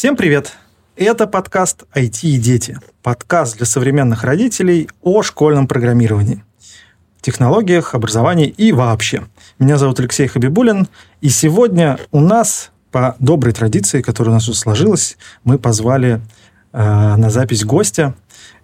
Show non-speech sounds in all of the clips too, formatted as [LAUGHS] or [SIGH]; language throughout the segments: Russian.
Всем привет! Это подкаст «IT и дети». Подкаст для современных родителей о школьном программировании, технологиях, образовании и вообще. Меня зовут Алексей Хабибулин, и сегодня у нас, по доброй традиции, которая у нас уже сложилась, мы позвали э, на запись гостя.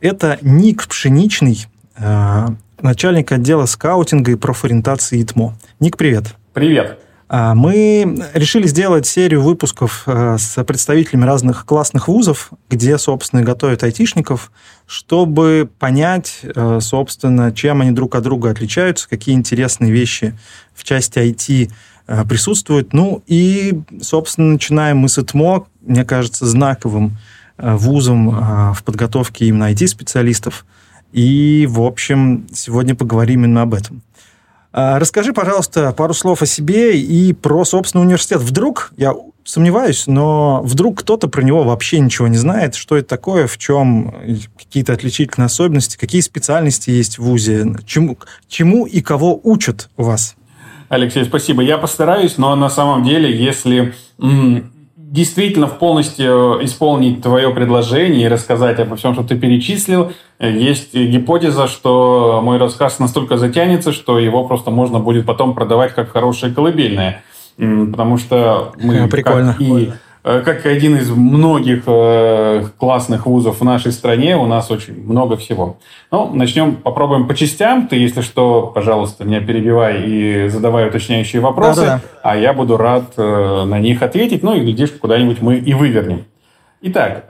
Это Ник Пшеничный, э, начальник отдела скаутинга и профориентации ИТМО. Ник, привет! Привет! А, мы решили сделать серию выпусков э, с представителями разных классных вузов, где, собственно, готовят айтишников, чтобы понять, э, собственно, чем они друг от друга отличаются, какие интересные вещи в части IT э, присутствуют. Ну и, собственно, начинаем мы с ИТМО, мне кажется, знаковым вузом в подготовке именно IT-специалистов. И, в общем, сегодня поговорим именно об этом. А, расскажи, пожалуйста, пару слов о себе и про собственный университет. Вдруг, я сомневаюсь, но вдруг кто-то про него вообще ничего не знает, что это такое, в чем какие-то отличительные особенности, какие специальности есть в ВУЗе, чему, чему и кого учат у вас? Алексей, спасибо. Я постараюсь, но на самом деле, если действительно в полностью исполнить твое предложение и рассказать обо всем, что ты перечислил, есть гипотеза, что мой рассказ настолько затянется, что его просто можно будет потом продавать как хорошее колыбельное. Потому что мы, Прикольно. как и Э, как один из многих э, классных вузов в нашей стране, у нас очень много всего. Ну, начнем, попробуем по частям. Ты, если что, пожалуйста, меня перебивай и задавай уточняющие вопросы, Да-да-да. а я буду рад э, на них ответить. Ну, и, глядишь, куда-нибудь мы и вывернем. Итак,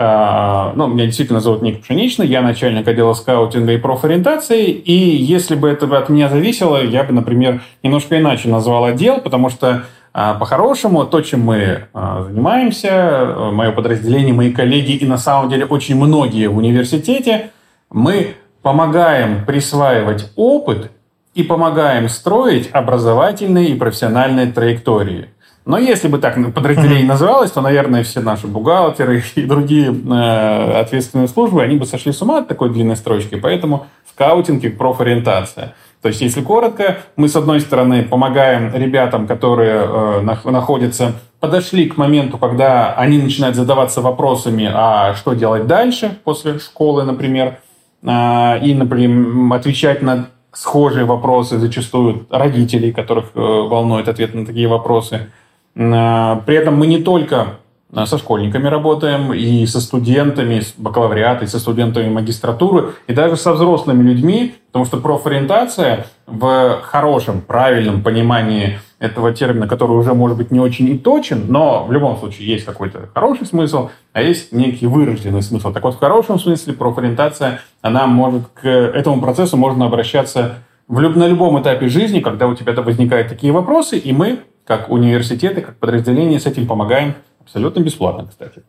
ну, меня действительно зовут Ник Пшеничный, я начальник отдела скаутинга и профориентации, и если бы это от меня зависело, я бы, например, немножко иначе назвал отдел, потому что по-хорошему, то, чем мы а, занимаемся, мое подразделение, мои коллеги и на самом деле очень многие в университете, мы помогаем присваивать опыт и помогаем строить образовательные и профессиональные траектории. Но если бы так подразделение называлось, то, наверное, все наши бухгалтеры [LAUGHS] и другие э, ответственные службы, они бы сошли с ума от такой длинной строчки. Поэтому скаутинг и профориентация – то есть, если коротко, мы, с одной стороны, помогаем ребятам, которые э, находятся, подошли к моменту, когда они начинают задаваться вопросами, а что делать дальше после школы, например, э, и, например, отвечать на схожие вопросы зачастую родителей, которых э, волнует ответ на такие вопросы. Э, при этом мы не только со школьниками работаем, и со студентами с бакалавриата, и со студентами магистратуры, и даже со взрослыми людьми, потому что профориентация в хорошем, правильном понимании этого термина, который уже, может быть, не очень и точен, но в любом случае есть какой-то хороший смысл, а есть некий вырожденный смысл. Так вот, в хорошем смысле профориентация, она может к этому процессу можно обращаться в, на любом этапе жизни, когда у тебя возникают такие вопросы, и мы, как университеты, как подразделения, с этим помогаем Абсолютно бесплатно, кстати.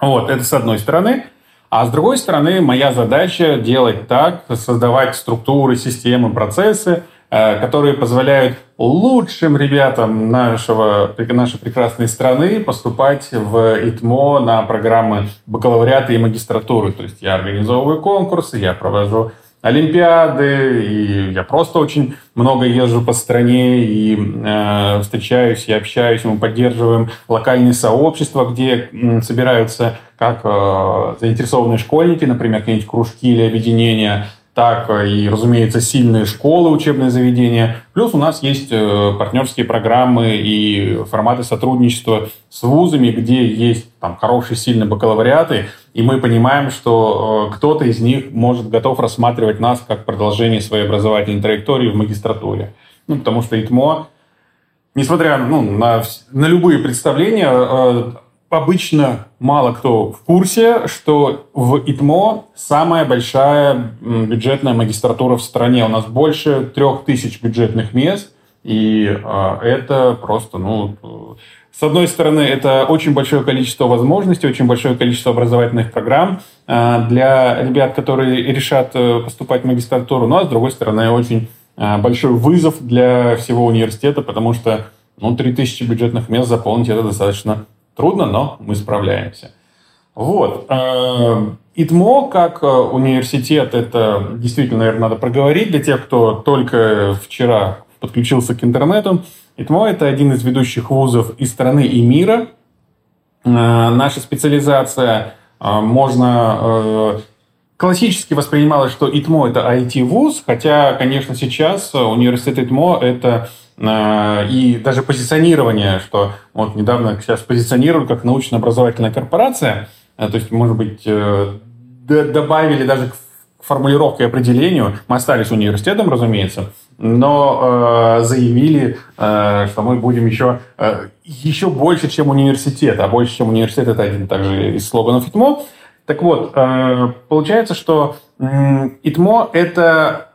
Вот, это с одной стороны. А с другой стороны, моя задача делать так, создавать структуры, системы, процессы, э, которые позволяют лучшим ребятам нашего, нашей прекрасной страны поступать в ИТМО на программы бакалавриата и магистратуры. То есть я организовываю конкурсы, я провожу Олимпиады, и я просто очень много езжу по стране и э, встречаюсь и общаюсь, мы поддерживаем локальные сообщества, где э, собираются как э, заинтересованные школьники, например, какие-нибудь кружки или объединения, так и, разумеется, сильные школы, учебные заведения. Плюс у нас есть э, партнерские программы и форматы сотрудничества с вузами, где есть там хорошие, сильные бакалавриаты, и мы понимаем, что э, кто-то из них может готов рассматривать нас как продолжение своей образовательной траектории в магистратуре. Ну, потому что ИТМО, несмотря ну, на, на любые представления, э, обычно мало кто в курсе, что в ИТМО самая большая бюджетная магистратура в стране. У нас больше трех тысяч бюджетных мест, и э, это просто, ну, с одной стороны, это очень большое количество возможностей, очень большое количество образовательных программ э, для ребят, которые решат э, поступать в магистратуру, ну а с другой стороны, очень э, большой вызов для всего университета, потому что ну, 3000 бюджетных мест заполнить это достаточно Трудно, но мы справляемся. Вот. ИТМО как университет, это действительно, наверное, надо проговорить для тех, кто только вчера подключился к интернету. ИТМО – это один из ведущих вузов и страны, и мира. наша специализация, можно классически воспринималось, что ИТМО – это IT-вуз, хотя, конечно, сейчас университет ИТМО – это э, и даже позиционирование, что вот недавно сейчас позиционируют как научно-образовательная корпорация, э, то есть, может быть, э, добавили даже к формулировке и определению, мы остались университетом, разумеется, но э, заявили, э, что мы будем еще, э, еще больше, чем университет, а больше, чем университет, это один также из слоганов ИТМО. Так вот, э, получается, что ИТМО – это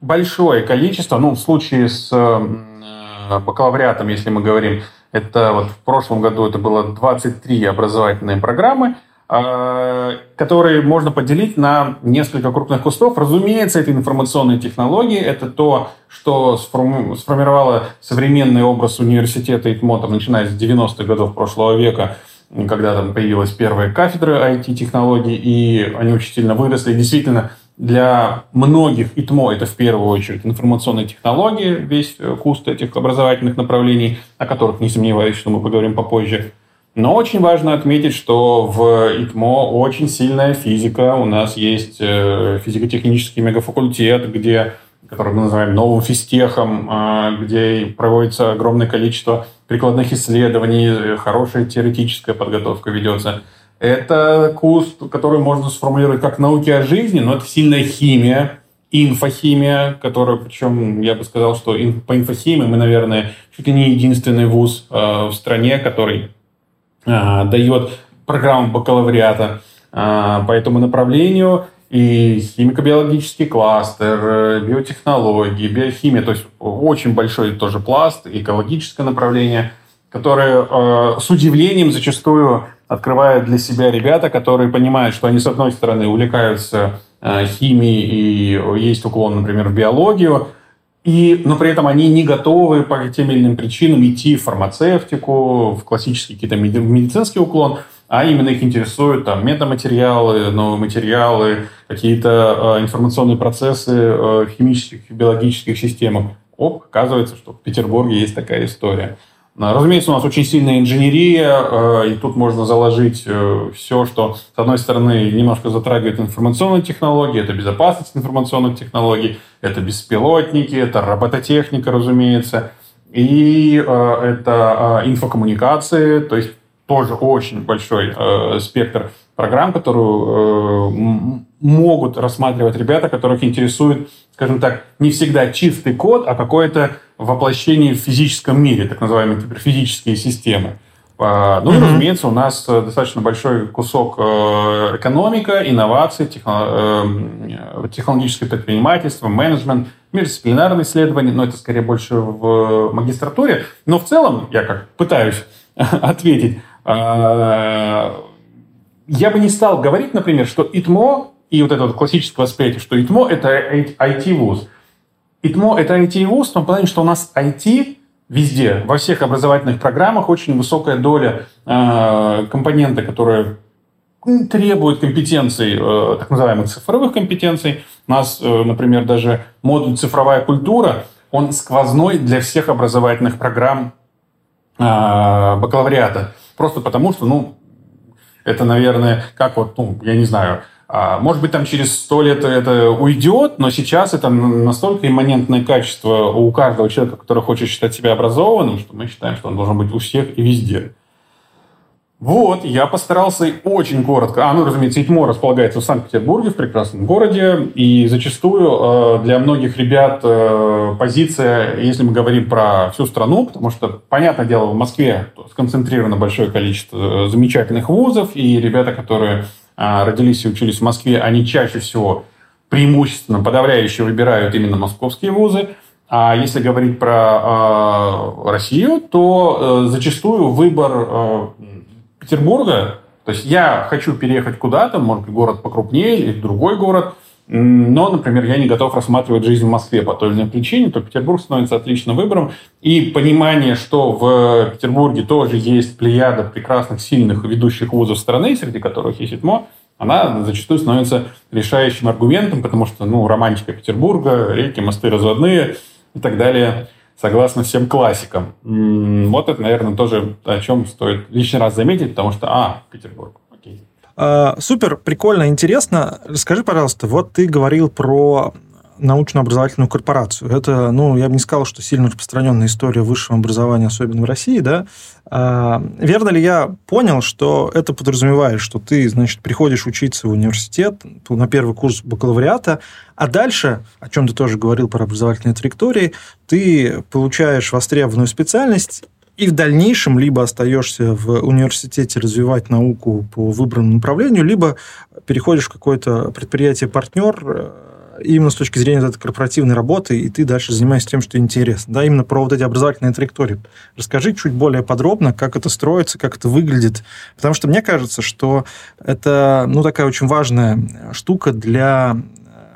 большое количество, ну, в случае с э, бакалавриатом, если мы говорим, это вот в прошлом году это было 23 образовательные программы, э, которые можно поделить на несколько крупных кустов. Разумеется, это информационные технологии, это то, что сформировало современный образ университета ИТМО, там, начиная с 90-х годов прошлого века – когда там появилась первая кафедра IT-технологий, и они очень сильно выросли. Действительно, для многих ИТМО это в первую очередь информационные технологии, весь куст этих образовательных направлений, о которых не сомневаюсь, что мы поговорим попозже. Но очень важно отметить, что в ИТМО очень сильная физика. У нас есть э, физико-технический мегафакультет, где который мы называем новым физтехом, а, где проводится огромное количество прикладных исследований, хорошая теоретическая подготовка ведется. Это курс, который можно сформулировать как науки о жизни, но это сильная химия, инфохимия, которая, причем я бы сказал, что по инфохимии мы, наверное, чуть ли не единственный вуз а, в стране, который а, дает программу бакалавриата по этому направлению. И химико-биологический кластер, э, биотехнологии, биохимия, то есть очень большой тоже пласт, экологическое направление, которое э, с удивлением зачастую открывают для себя ребята, которые понимают, что они, с одной стороны, увлекаются э, химией и есть уклон, например, в биологию, и, но при этом они не готовы по тем или иным причинам идти в фармацевтику, в классический какие-то медицинский уклон – а именно их интересуют там метаматериалы, новые материалы, какие-то э, информационные процессы э, химических, биологических системах. Оп, оказывается, что в Петербурге есть такая история. А, разумеется, у нас очень сильная инженерия, э, и тут можно заложить э, все, что, с одной стороны, немножко затрагивает информационные технологии, это безопасность информационных технологий, это беспилотники, это робототехника, разумеется, и э, это инфокоммуникации, то есть тоже очень большой э, спектр программ, которую э, могут рассматривать ребята, которых интересует, скажем так, не всегда чистый код, а какое-то воплощение в физическом мире, так называемые физические системы. Э, ну mm-hmm. и, разумеется, у нас достаточно большой кусок э, экономика, инноваций, техно, э, технологическое предпринимательство, менеджмент, междисциплинарные исследования, но это скорее больше в магистратуре. Но в целом, я как пытаюсь [LAUGHS] ответить, а, я бы не стал говорить, например, что ИТМО и вот это вот классическое восприятие, что ИТМО – это IT-вуз. ИТМО – это IT-вуз в том что у нас IT везде, во всех образовательных программах очень высокая доля э, компонента, которая требует компетенций, э, так называемых цифровых компетенций. У нас, э, например, даже модуль «Цифровая культура», он сквозной для всех образовательных программ э, бакалавриата. Просто потому, что, ну, это, наверное, как вот, ну, я не знаю, может быть, там через сто лет это уйдет, но сейчас это настолько имманентное качество у каждого человека, который хочет считать себя образованным, что мы считаем, что он должен быть у всех и везде. Вот, я постарался очень коротко. А, ну, разумеется, ИТМО располагается в Санкт-Петербурге, в прекрасном городе. И зачастую э, для многих ребят э, позиция, если мы говорим про всю страну, потому что, понятное дело, в Москве сконцентрировано большое количество э, замечательных вузов, и ребята, которые родились и учились в Москве, они чаще всего преимущественно, подавляюще выбирают именно московские вузы. А если говорить про Россию, то зачастую выбор Петербурга, то есть я хочу переехать куда-то, может быть, город покрупнее или другой город, но, например, я не готов рассматривать жизнь в Москве по той или иной причине, то Петербург становится отличным выбором. И понимание, что в Петербурге тоже есть плеяда прекрасных, сильных ведущих вузов страны, среди которых есть ИТМО, она зачастую становится решающим аргументом, потому что, ну, романтика Петербурга, реки, мосты разводные и так далее согласно всем классикам. Вот это, наверное, тоже о чем стоит лишний раз заметить, потому что, а, Петербург, окей. А, супер, прикольно, интересно. Скажи, пожалуйста, вот ты говорил про научно-образовательную корпорацию. Это, ну, я бы не сказал, что сильно распространенная история высшего образования, особенно в России, да. А, верно ли я понял, что это подразумевает, что ты, значит, приходишь учиться в университет на первый курс бакалавриата, а дальше, о чем ты тоже говорил про образовательные траектории, ты получаешь востребованную специальность и в дальнейшем либо остаешься в университете развивать науку по выбранному направлению, либо переходишь в какое-то предприятие-партнер, именно с точки зрения этой корпоративной работы, и ты дальше занимаешься тем, что интересно. Да, именно про вот эти образовательные траектории. Расскажи чуть более подробно, как это строится, как это выглядит. Потому что мне кажется, что это ну, такая очень важная штука для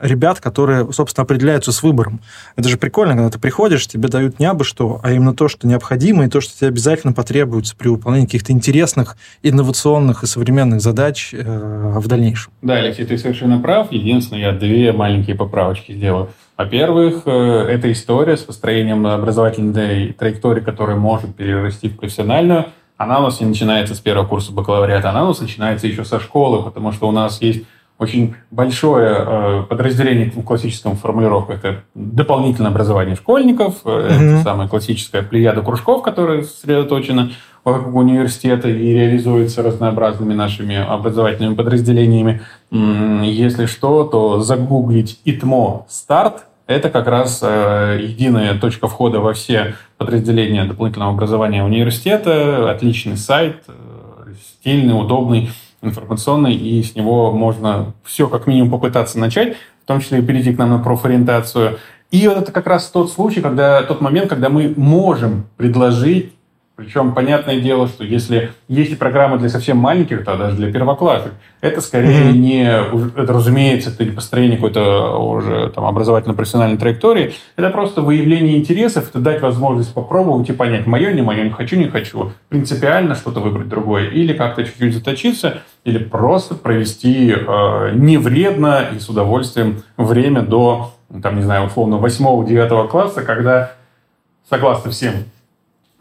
ребят, которые, собственно, определяются с выбором. Это же прикольно, когда ты приходишь, тебе дают не абы что, а именно то, что необходимо, и то, что тебе обязательно потребуется при выполнении каких-то интересных, инновационных и современных задач э, в дальнейшем. Да, Алексей, ты совершенно прав. Единственное, я две маленькие поправочки сделаю. Во-первых, э, эта история с построением образовательной траектории, которая может перерасти в профессиональную, она у нас не начинается с первого курса бакалавриата, она у нас начинается еще со школы, потому что у нас есть очень большое э, подразделение в классическом формулировке. Это дополнительное образование школьников, mm-hmm. это самая классическая плеяда кружков, которая сосредоточена вокруг университета и реализуется разнообразными нашими образовательными подразделениями. Если что, то загуглить ИТМО «Старт» Это как раз э, единая точка входа во все подразделения дополнительного образования университета, отличный сайт, стильный, удобный информационный, и с него можно все как минимум попытаться начать, в том числе и перейти к нам на профориентацию. И вот это как раз тот случай, когда тот момент, когда мы можем предложить причем, понятное дело, что если есть программы для совсем маленьких, то даже для первоклассных, это скорее mm-hmm. не, это, разумеется, это не построение какой-то уже там, образовательно-профессиональной траектории, это просто выявление интересов, это дать возможность попробовать и понять, мое, не мое, не хочу, не хочу, принципиально что-то выбрать другое, или как-то чуть-чуть заточиться, или просто провести э, невредно и с удовольствием время до, там, не знаю, условно, 8-9 класса, когда, согласно всем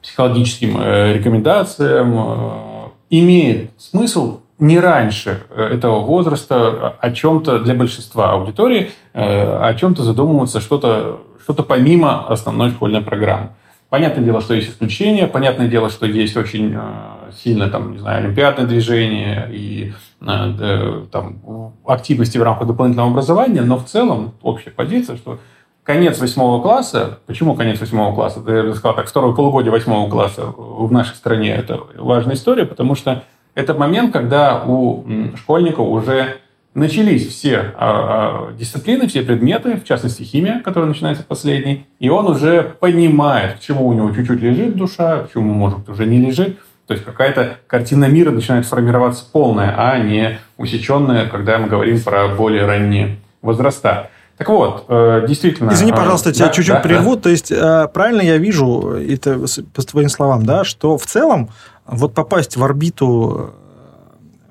психологическим э, рекомендациям, э, имеет смысл не раньше э, этого возраста о чем-то для большинства аудитории, о чем-то задумываться, что-то что помимо основной школьной программы. Понятное дело, что есть исключения, понятное дело, что есть очень сильное там, не знаю, олимпиадное движение и там, активности в рамках дополнительного образования, но в целом общая позиция, что конец восьмого класса, почему конец восьмого класса? Я сказал так, второе полугодие восьмого класса в нашей стране это важная история, потому что это момент, когда у школьника уже начались все а, а, дисциплины, все предметы, в частности химия, которая начинается последней, и он уже понимает, к чему у него чуть-чуть лежит душа, к чему, может, уже не лежит. То есть какая-то картина мира начинает формироваться полная, а не усеченная, когда мы говорим про более ранние возраста. Так вот, э, действительно... Извини, э, пожалуйста, тебя да, чуть-чуть да, прерву. Да. То есть, э, правильно я вижу, это по твоим словам, да, что в целом вот попасть в орбиту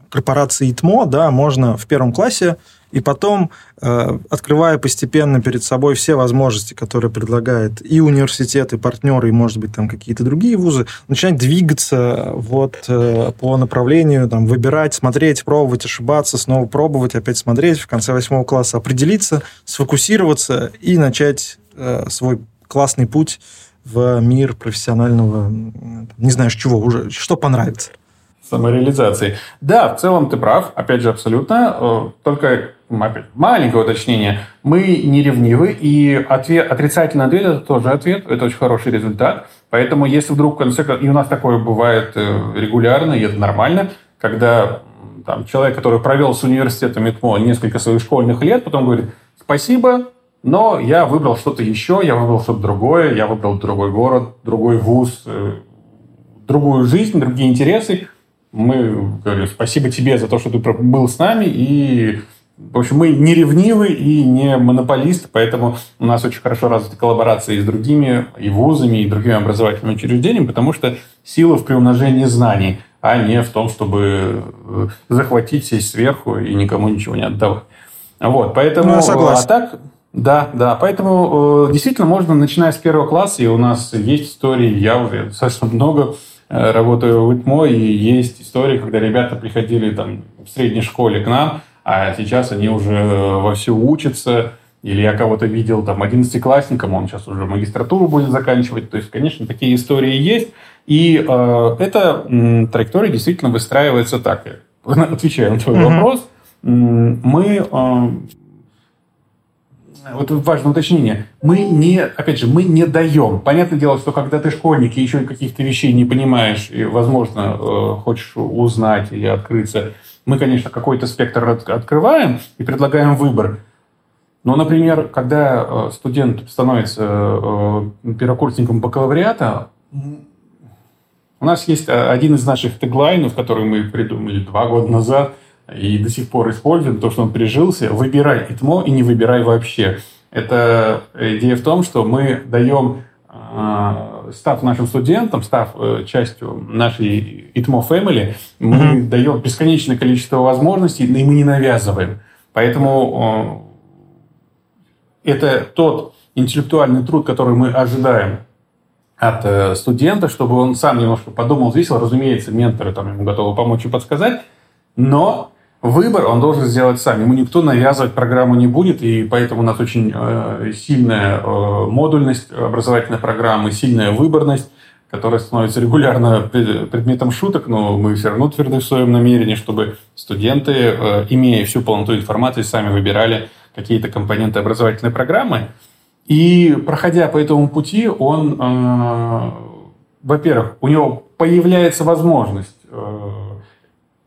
корпорации ИТМО, да, можно в первом классе и потом, э, открывая постепенно перед собой все возможности, которые предлагает и университет, и партнеры, и, может быть, там какие-то другие вузы, начинать двигаться вот э, по направлению, там, выбирать, смотреть, пробовать, ошибаться, снова пробовать, опять смотреть, в конце восьмого класса определиться, сфокусироваться и начать э, свой классный путь в мир профессионального, не знаю, чего уже, что понравится самореализации. Да, в целом ты прав, опять же, абсолютно. Только маленькое уточнение. Мы не ревнивы, и ответ, отрицательный ответ – это тоже ответ, это очень хороший результат. Поэтому если вдруг в конце и у нас такое бывает э, регулярно, и это нормально, когда там, человек, который провел с университетом ИТМО несколько своих школьных лет, потом говорит, спасибо, но я выбрал что-то еще, я выбрал что-то другое, я выбрал другой город, другой вуз, э, другую жизнь, другие интересы. Мы говорим, спасибо тебе за то, что ты был с нами, и в общем, мы не ревнивы и не монополисты, поэтому у нас очень хорошо развиты коллаборации с другими и вузами, и другими образовательными учреждениями, потому что сила в приумножении знаний, а не в том, чтобы э, захватить, сесть сверху и никому ничего не отдавать. Вот, поэтому... Ну, я согласен. А так, Да, да. Поэтому э, действительно можно, начиная с первого класса, и у нас есть истории, я уже достаточно много э, работаю в ИТМО, и есть истории, когда ребята приходили там в средней школе к нам, а сейчас они уже вовсю учатся, или я кого-то видел там одиннадцатиклассником, он сейчас уже магистратуру будет заканчивать. То есть, конечно, такие истории есть. И э, эта м, траектория действительно выстраивается так. [LAUGHS] Отвечая на твой mm-hmm. вопрос, мы э, вот важное уточнение. Мы не, опять же, мы не даем. Понятное дело, что когда ты школьник и еще каких-то вещей не понимаешь, и, возможно, э, хочешь узнать или открыться, мы, конечно, какой-то спектр открываем и предлагаем выбор. Но, например, когда э, студент становится э, первокурсником бакалавриата, у нас есть один из наших теглайнов, который мы придумали два года назад – и до сих пор используем, то, что он прижился. Выбирай ИТМО и не выбирай вообще. Это идея в том, что мы даем э, став нашим студентам, став э, частью нашей ИТМО Family, мы mm-hmm. даем бесконечное количество возможностей, и мы не навязываем. Поэтому э, это тот интеллектуальный труд, который мы ожидаем от э, студента, чтобы он сам немножко подумал, взвесил. Разумеется, менторы там ему готовы помочь и подсказать, но Выбор он должен сделать сам. Ему никто навязывать программу не будет, и поэтому у нас очень э, сильная э, модульность образовательной программы, сильная выборность, которая становится регулярно предметом шуток, но мы все равно тверды в своем намерении, чтобы студенты, э, имея всю полноту информации, сами выбирали какие-то компоненты образовательной программы. И проходя по этому пути, он, э, во-первых, у него появляется возможность э,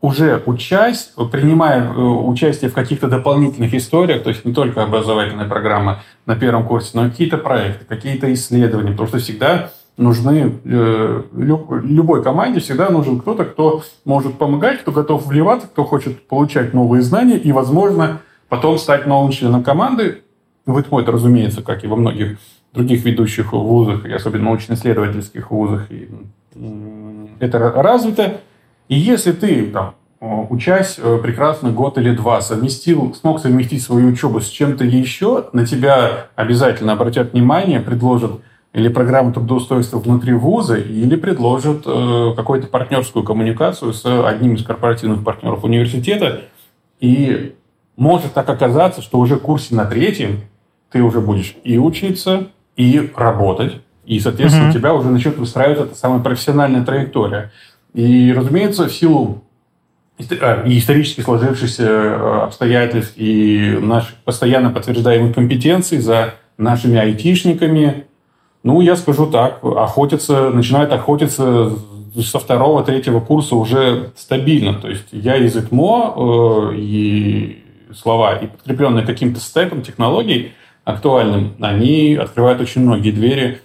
уже учась, принимая э, участие в каких-то дополнительных историях, то есть не только образовательная программа на первом курсе, но какие-то проекты, какие-то исследования, потому что всегда нужны, э, любой команде всегда нужен кто-то, кто может помогать, кто готов вливаться, кто хочет получать новые знания и, возможно, потом стать новым членом команды. В ИТМО это, разумеется, как и во многих других ведущих вузах, и особенно научно-исследовательских вузах, и это развито. И если ты, там, учась э, прекрасно год или два, совместил, смог совместить свою учебу с чем-то еще, на тебя обязательно обратят внимание, предложат или программу трудоустройства внутри вуза, или предложат э, какую-то партнерскую коммуникацию с одним из корпоративных партнеров университета. И может так оказаться, что уже в курсе на третьем ты уже будешь и учиться, и работать. И, соответственно, mm-hmm. тебя уже начнет выстраиваться эта самая профессиональная траектория. И, разумеется, в силу а, исторически сложившихся э, обстоятельств и наших постоянно подтверждаемых компетенций за нашими айтишниками, ну, я скажу так, охотятся, начинают охотиться со второго, третьего курса уже стабильно. То есть я из ИТМО э, и слова, и подкрепленные каким-то стеком технологий актуальным, они открывают очень многие двери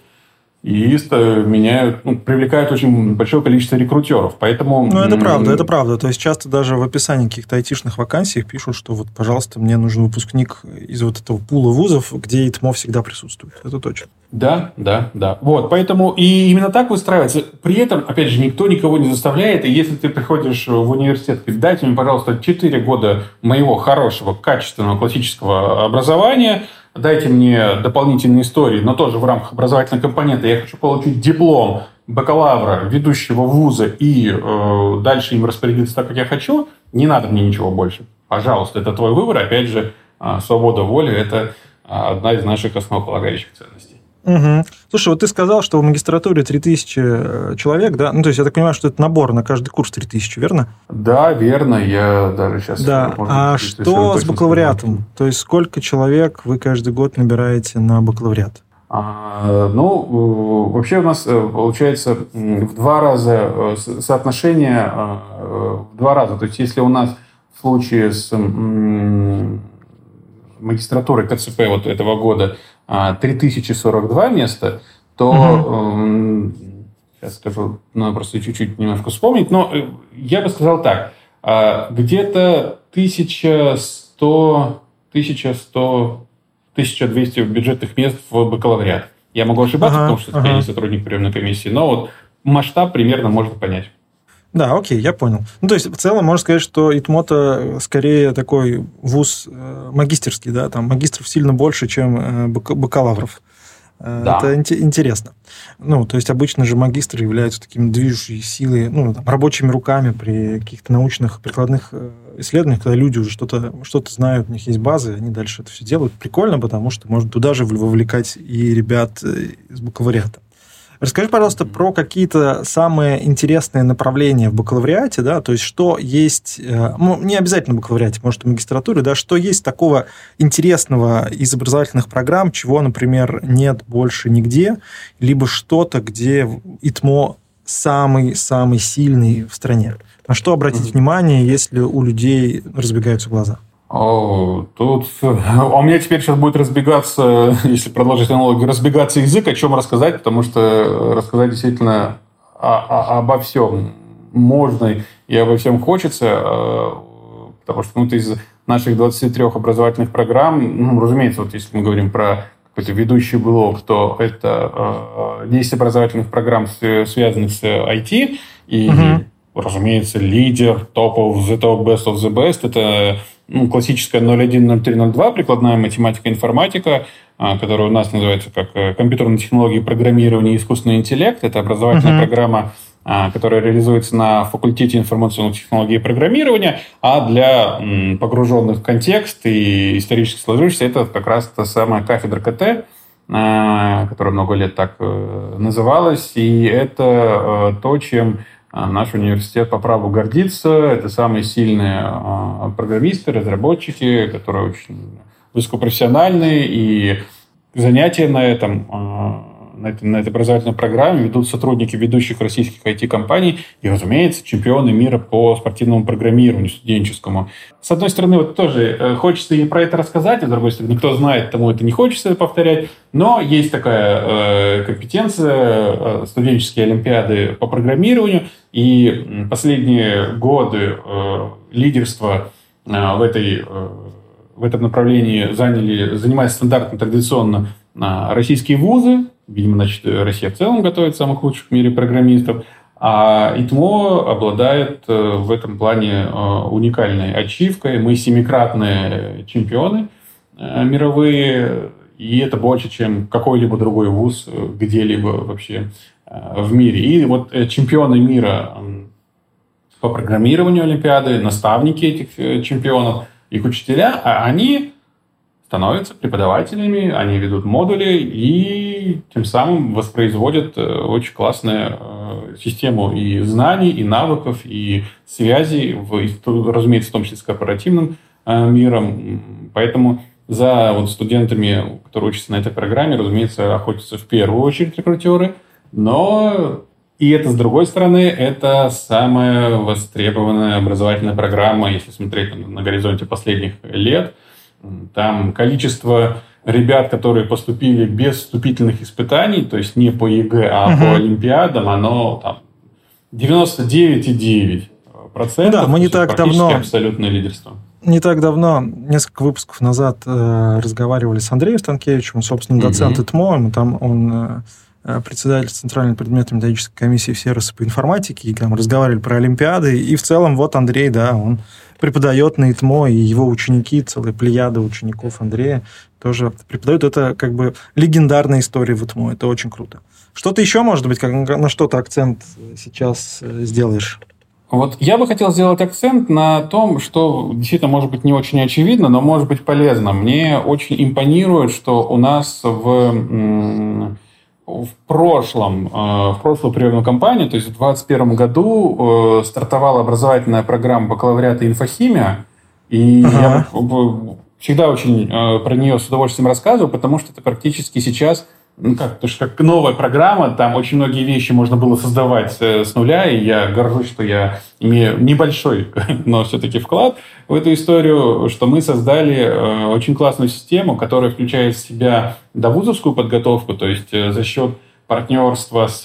и меняют, ну, привлекают очень большое количество рекрутеров. Поэтому... Ну, это правда, это правда. То есть часто даже в описании каких-то айтишных вакансий пишут, что вот, пожалуйста, мне нужен выпускник из вот этого пула вузов, где ИТМО всегда присутствует. Это точно. Да, да, да. Вот, поэтому и именно так выстраивается. При этом, опять же, никто никого не заставляет. И если ты приходишь в университет, дайте мне, пожалуйста, 4 года моего хорошего, качественного классического образования – дайте мне дополнительные истории, но тоже в рамках образовательной компоненты. Я хочу получить диплом бакалавра ведущего вуза и э, дальше им распорядиться так, как я хочу. Не надо мне ничего больше. Пожалуйста, это твой выбор. Опять же, э, свобода воли – это э, одна из наших основополагающих ценностей. Угу. Слушай, вот ты сказал, что в магистратуре 3000 э, человек, да? Ну, то есть, я так понимаю, что это набор на каждый курс 3000, верно? Да, верно. Я даже сейчас... Да. а что с бакалавриатом? То есть, сколько человек вы каждый год набираете на бакалавриат? А, ну, вообще у нас э, получается в два раза э, соотношение в два раза. То есть, если у нас в случае с магистратурой КЦП вот этого года 3042 а, места, то угу. сейчас скажу, надо просто чуть-чуть немножко вспомнить, но э, я бы сказал так, а, где-то 1100, 1100, 1200 бюджетных мест в бакалавриат. Я могу ошибаться, ага, потому что ага. я не сотрудник приемной комиссии, но вот масштаб примерно можно понять. Да, окей, я понял. Ну, то есть, в целом, можно сказать, что ИТМОТа скорее такой вуз э, магистерский, да, там магистров сильно больше, чем э, бакалавров. Э, да. Это интересно. Ну, то есть обычно же магистры являются такими движущей силой, ну, там, рабочими руками при каких-то научных прикладных э, исследованиях, когда люди уже что-то что знают, у них есть базы, они дальше это все делают. Прикольно, потому что можно туда же вовлекать и ребят э, из бакалавриата. Расскажи, пожалуйста, про какие-то самые интересные направления в бакалавриате, да, то есть что есть, э, ну, не обязательно в бакалавриате, может, в магистратуре, да, что есть такого интересного из образовательных программ, чего, например, нет больше нигде, либо что-то, где ИТМО самый-самый сильный в стране. На что обратить mm-hmm. внимание, если у людей разбегаются глаза? Тут а у меня теперь сейчас будет разбегаться, [LAUGHS] если продолжить аналогию, разбегаться язык, о чем рассказать, потому что рассказать действительно о, о, обо всем можно и обо всем хочется, э, потому что ну, из наших 23 образовательных программ, ну, разумеется, вот если мы говорим про какой-то ведущий блок, то это 10 э, образовательных программ, связанных с IT, и, угу. Разумеется, лидер, топ of the top, best of the best, это ну, классическая 01, 03, 02, прикладная математика, информатика, а, которая у нас называется как э, компьютерные технологии, программирование и искусственный интеллект. Это образовательная uh-huh. программа, а, которая реализуется на факультете информационных технологий и программирования, а для погруженных в контекст и исторически сложившихся, это как раз та самая кафедра КТ, а, которая много лет так э, называлась, и это э, то, чем наш университет по праву гордится. Это самые сильные а, программисты, разработчики, которые очень высокопрофессиональные. И занятия на этом а, на этой, на этой образовательной программе ведут сотрудники ведущих российских IT-компаний и, разумеется, чемпионы мира по спортивному программированию студенческому. С одной стороны, вот тоже э, хочется и про это рассказать, а с другой стороны, кто знает, тому это не хочется повторять, но есть такая э, компетенция э, студенческие олимпиады по программированию, и последние годы э, лидерства э, в этой э, в этом направлении заняли, занимаясь стандартно традиционно российские вузы, видимо, значит, Россия в целом готовит самых лучших в мире программистов, а ИТМО обладает э, в этом плане э, уникальной ачивкой. Мы семикратные чемпионы э, мировые, и это больше, чем какой-либо другой вуз где-либо вообще в мире. И вот чемпионы мира по программированию Олимпиады, наставники этих чемпионов, их учителя, а они становятся преподавателями, они ведут модули и тем самым воспроизводят э, очень классную э, систему и знаний, и навыков, и связей, в, разумеется, в том числе с корпоративным э, миром. Поэтому за вот студентами, которые учатся на этой программе, разумеется, охотятся в первую очередь рекрутеры, но и это, с другой стороны, это самая востребованная образовательная программа, если смотреть на, на горизонте последних лет – там количество ребят, которые поступили без вступительных испытаний, то есть не по ЕГЭ, а угу. по Олимпиадам, оно там 99,9 процентов. Да, мы не так давно... абсолютное лидерство. Не так давно, несколько выпусков назад, э, разговаривали с Андреем Станкевичем, собственно, доцент угу. ИТМО, там он Э, председатель Центральной предметной методической комиссии в сервисы по информатике, и там разговаривали про Олимпиады, и в целом вот Андрей, да, он преподает на ИТМО, и его ученики, целая плеяда учеников Андрея тоже преподают. Это как бы легендарная история в ИТМО, это очень круто. Что-то еще, может быть, как, на что-то акцент сейчас э, сделаешь? Вот я бы хотел сделать акцент на том, что действительно может быть не очень очевидно, но может быть полезно. Мне очень импонирует, что у нас в в прошлом, э, в прошлую приемную кампанию, то есть в 2021 году э, стартовала образовательная программа бакалавриата инфохимия, и ага. я всегда очень э, про нее с удовольствием рассказываю, потому что это практически сейчас ну как, то что как новая программа, там очень многие вещи можно было создавать э, с нуля, и я горжусь, что я имею небольшой, [LAUGHS] но все-таки вклад в эту историю, что мы создали э, очень классную систему, которая включает в себя довузовскую подготовку, то есть э, за счет партнерства с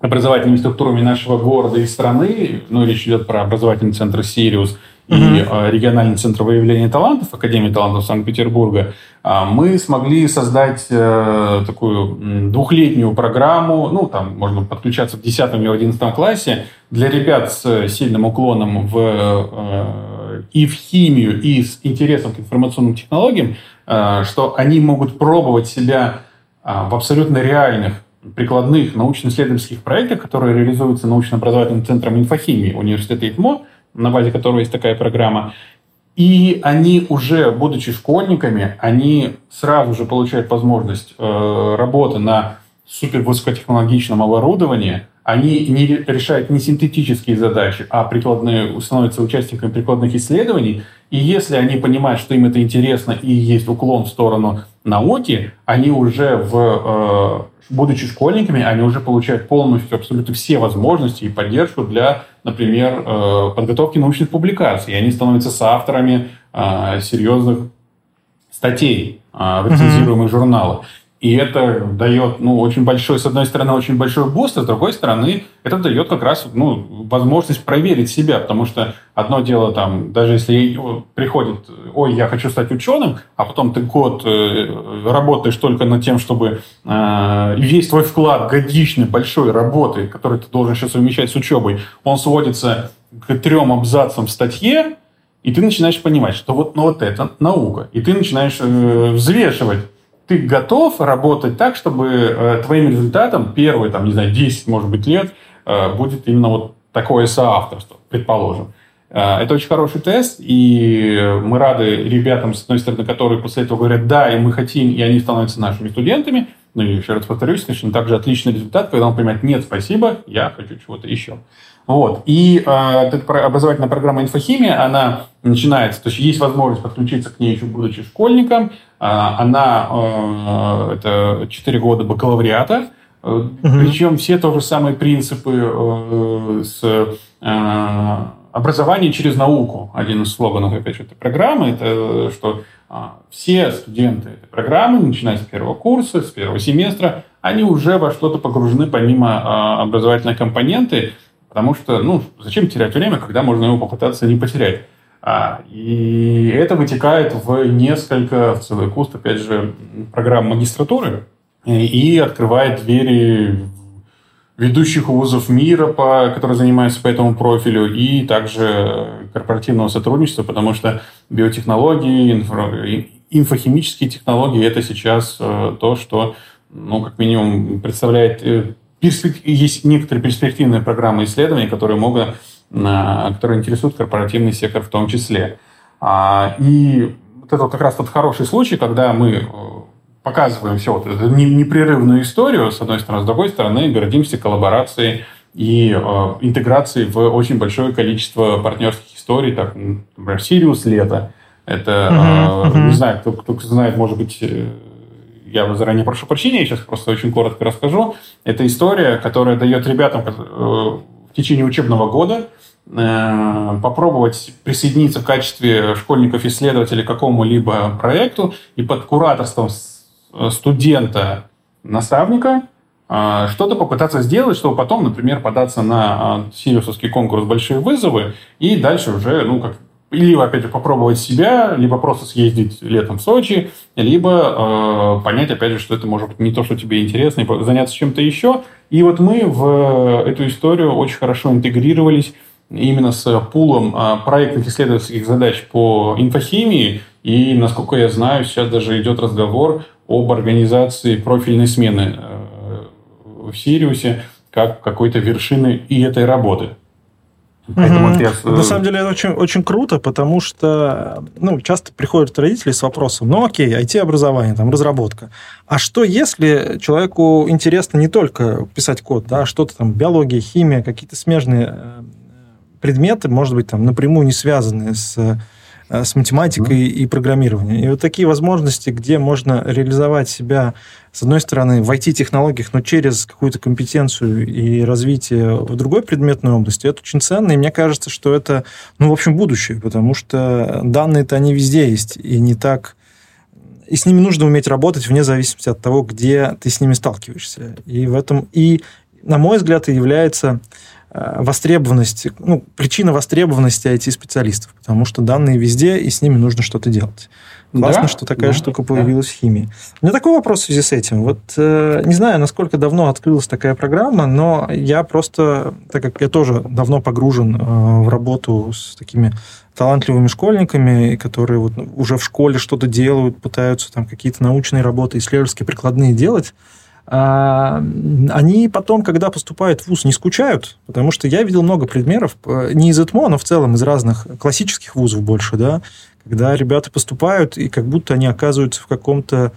образовательными структурами нашего города и страны, ну, речь идет про образовательный центр «Сириус», и угу. региональный центр выявления талантов Академии талантов Санкт-Петербурга, а, мы смогли создать э, такую двухлетнюю программу, ну, там можно подключаться в 10 или 11 классе, для ребят с сильным уклоном в, э, и в химию, и с интересом к информационным технологиям, что они могут пробовать себя в абсолютно реальных прикладных научно-исследовательских проектах, которые реализуются научно-образовательным центром инфохимии университета ИТМО, на базе которого есть такая программа. И они уже, будучи школьниками, они сразу же получают возможность э, работы на супервысокотехнологичном оборудовании. Они не решают не синтетические задачи, а прикладные, становятся участниками прикладных исследований. И если они понимают, что им это интересно и есть уклон в сторону науки, они уже в э, будучи школьниками, они уже получают полностью абсолютно все возможности и поддержку для, например, э, подготовки научных публикаций. И они становятся соавторами э, серьезных статей э, в рецензируемых журналах. И это дает, ну, очень большой, с одной стороны, очень большой boost, а с другой стороны, это дает как раз, ну, возможность проверить себя, потому что одно дело там, даже если приходит, ой, я хочу стать ученым, а потом ты год э, работаешь только над тем, чтобы э, весь твой вклад годичный, большой работы, который ты должен сейчас совмещать с учебой, он сводится к трем абзацам в статье, и ты начинаешь понимать, что вот, ну, вот это наука, и ты начинаешь э, взвешивать ты готов работать так, чтобы э, твоим результатом первые, там, не знаю, 10, может быть, лет э, будет именно вот такое соавторство, предположим. Э, это очень хороший тест, и мы рады ребятам, с одной стороны, которые после этого говорят, да, и мы хотим, и они становятся нашими студентами. Ну и еще раз повторюсь, конечно, также отличный результат, когда он понимает, нет, спасибо, я хочу чего-то еще. Вот. И э, эта образовательная программа «Инфохимия», она начинается, то есть есть возможность подключиться к ней еще будучи школьником. Э, она, э, это 4 года бакалавриата, угу. причем все то же самые принципы э, с э, образование через науку. Один из слоганов, опять же, этой программы, это что все студенты этой программы, начиная с первого курса, с первого семестра, они уже во что-то погружены помимо образовательной компоненты, Потому что, ну, зачем терять время, когда можно его попытаться не потерять? А, и это вытекает в несколько, в целый куст, опять же, программ магистратуры и, и открывает двери ведущих вузов мира, по, которые занимаются по этому профилю, и также корпоративного сотрудничества, потому что биотехнологии, инфо, инфохимические технологии – это сейчас э, то, что, ну, как минимум, представляет э, есть некоторые перспективные программы исследований, которые могут, а, которые интересуют корпоративный сектор в том числе. А, и вот это как раз тот хороший случай, когда мы э, показываем все вот эту непрерывную историю, с одной стороны, с другой стороны, гордимся коллаборацией и э, интеграцией в очень большое количество партнерских историй, так, например, Сириус лето. Это, uh-huh, uh-huh. не знаю, кто, кто знает, может быть, я заранее прошу прощения, я сейчас просто очень коротко расскажу. Это история, которая дает ребятам э, в течение учебного года э, попробовать присоединиться в качестве школьников-исследователей к какому-либо проекту и под кураторством э, студента-наставника что-то попытаться сделать, чтобы потом, например, податься на Сириусовский конкурс «Большие вызовы» и дальше уже, ну, как либо, опять же, попробовать себя, либо просто съездить летом в Сочи, либо э, понять, опять же, что это может быть не то, что тебе интересно, и заняться чем-то еще. И вот мы в эту историю очень хорошо интегрировались именно с пулом э, проектных исследовательских задач по инфохимии. И, насколько я знаю, сейчас даже идет разговор об организации профильной смены э, в Сириусе как какой-то вершины и этой работы. Поэтому угу. я... На самом деле это очень, очень круто, потому что ну, часто приходят родители с вопросом, ну окей, IT-образование, там, разработка. А что если человеку интересно не только писать код, да, а что-то там, биология, химия, какие-то смежные э, предметы, может быть, там напрямую не связанные с с математикой mm-hmm. и программированием. И вот такие возможности, где можно реализовать себя, с одной стороны, в IT-технологиях, но через какую-то компетенцию и развитие в другой предметной области, это очень ценно. И мне кажется, что это, ну, в общем, будущее, потому что данные-то они везде есть, и не так... И с ними нужно уметь работать вне зависимости от того, где ты с ними сталкиваешься. И в этом и, на мой взгляд, и является востребованность, ну, причина востребованности IT-специалистов, потому что данные везде, и с ними нужно что-то делать. Классно, да, что такая да, штука появилась да. в химии. У меня такой вопрос в связи с этим. Вот э, не знаю, насколько давно открылась такая программа, но я просто, так как я тоже давно погружен э, в работу с такими талантливыми школьниками, которые вот уже в школе что-то делают, пытаются там какие-то научные работы, исследовательские, прикладные делать, они потом, когда поступают в ВУЗ, не скучают, потому что я видел много примеров, э, не из ЭТМО, но в целом из разных классических вузов больше, да, когда ребята поступают, и как будто они оказываются в каком-то,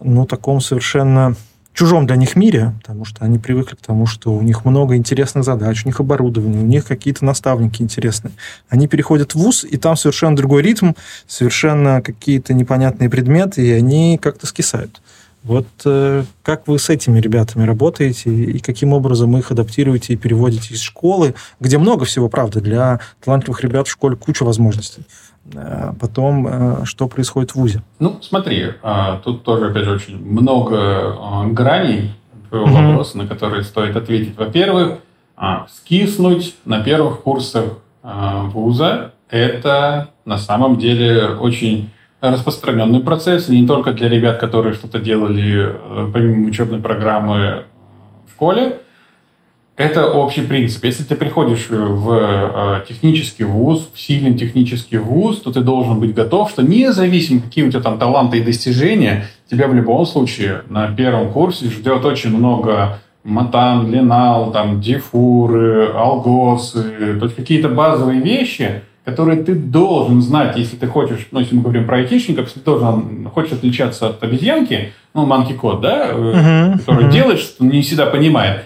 ну, таком совершенно чужом для них мире, потому что они привыкли к тому, что у них много интересных задач, у них оборудование, у них какие-то наставники интересные. Они переходят в ВУЗ, и там совершенно другой ритм, совершенно какие-то непонятные предметы, и они как-то скисают. Вот э, как вы с этими ребятами работаете и каким образом их адаптируете и переводите из школы, где много всего, правда, для талантливых ребят в школе куча возможностей. Э, потом, э, что происходит в ВУЗе? Ну, смотри, а, тут тоже, опять же, очень много а, граней твоего вопроса, на которые стоит ответить. Во-первых, а, скиснуть на первых курсах вуза – это на самом деле очень распространенный процесс, не только для ребят, которые что-то делали э, помимо учебной программы в школе. Это общий принцип. Если ты приходишь в э, технический вуз, в сильный технический вуз, то ты должен быть готов, что независимо, какие у тебя там таланты и достижения, тебя в любом случае на первом курсе ждет очень много матан, линал, там, дифуры, алгосы, то есть какие-то базовые вещи, которые ты должен знать, если ты хочешь, ну, если мы говорим про айтишников, если ты должен, хочешь отличаться от обезьянки, ну, манки код, да, uh-huh, который uh-huh. делает, что не всегда понимает,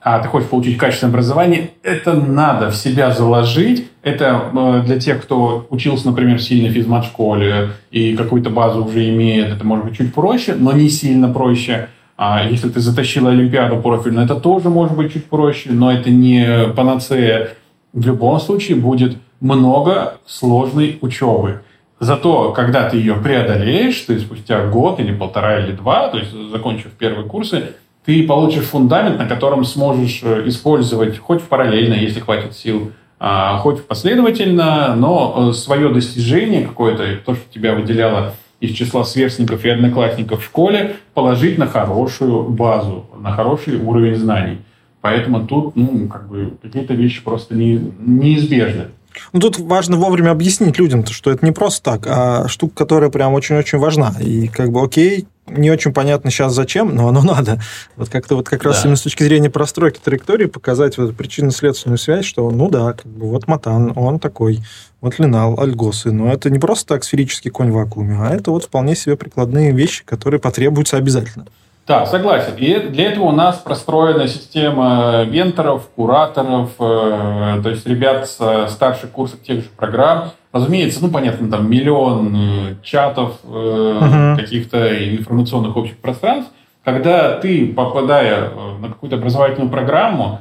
а ты хочешь получить качественное образование, это надо в себя заложить. Это э, для тех, кто учился, например, в сильной физмат-школе и какую-то базу уже имеет, это может быть чуть проще, но не сильно проще. А если ты затащил Олимпиаду профильную, это тоже может быть чуть проще, но это не панацея. В любом случае будет много сложной учебы. Зато, когда ты ее преодолеешь, ты спустя год или полтора или два, то есть закончив первые курсы, ты получишь фундамент, на котором сможешь э, использовать хоть параллельно, если хватит сил, а, хоть последовательно, но э, свое достижение какое-то, то, что тебя выделяло из числа сверстников и одноклассников в школе, положить на хорошую базу, на хороший уровень знаний. Поэтому тут, ну, как бы, какие-то вещи просто не, неизбежны. Ну, тут важно вовремя объяснить людям, что это не просто так, а штука, которая прям очень-очень важна. И как бы, окей, не очень понятно сейчас зачем, но оно [LAUGHS] надо. Вот как-то вот как раз да. именно с точки зрения простройки траектории показать вот причинно-следственную связь, что ну да, как бы вот Матан, он такой, вот Линал, Альгосы, но это не просто так сферический конь в вакууме, а это вот вполне себе прикладные вещи, которые потребуются обязательно. Да, согласен. И для этого у нас простроена система менторов, кураторов, э, то есть ребят с старших курсов тех же программ. Разумеется, ну, понятно, там миллион э, чатов, uh-huh. каких-то информационных общих пространств. Когда ты, попадая на какую-то образовательную программу,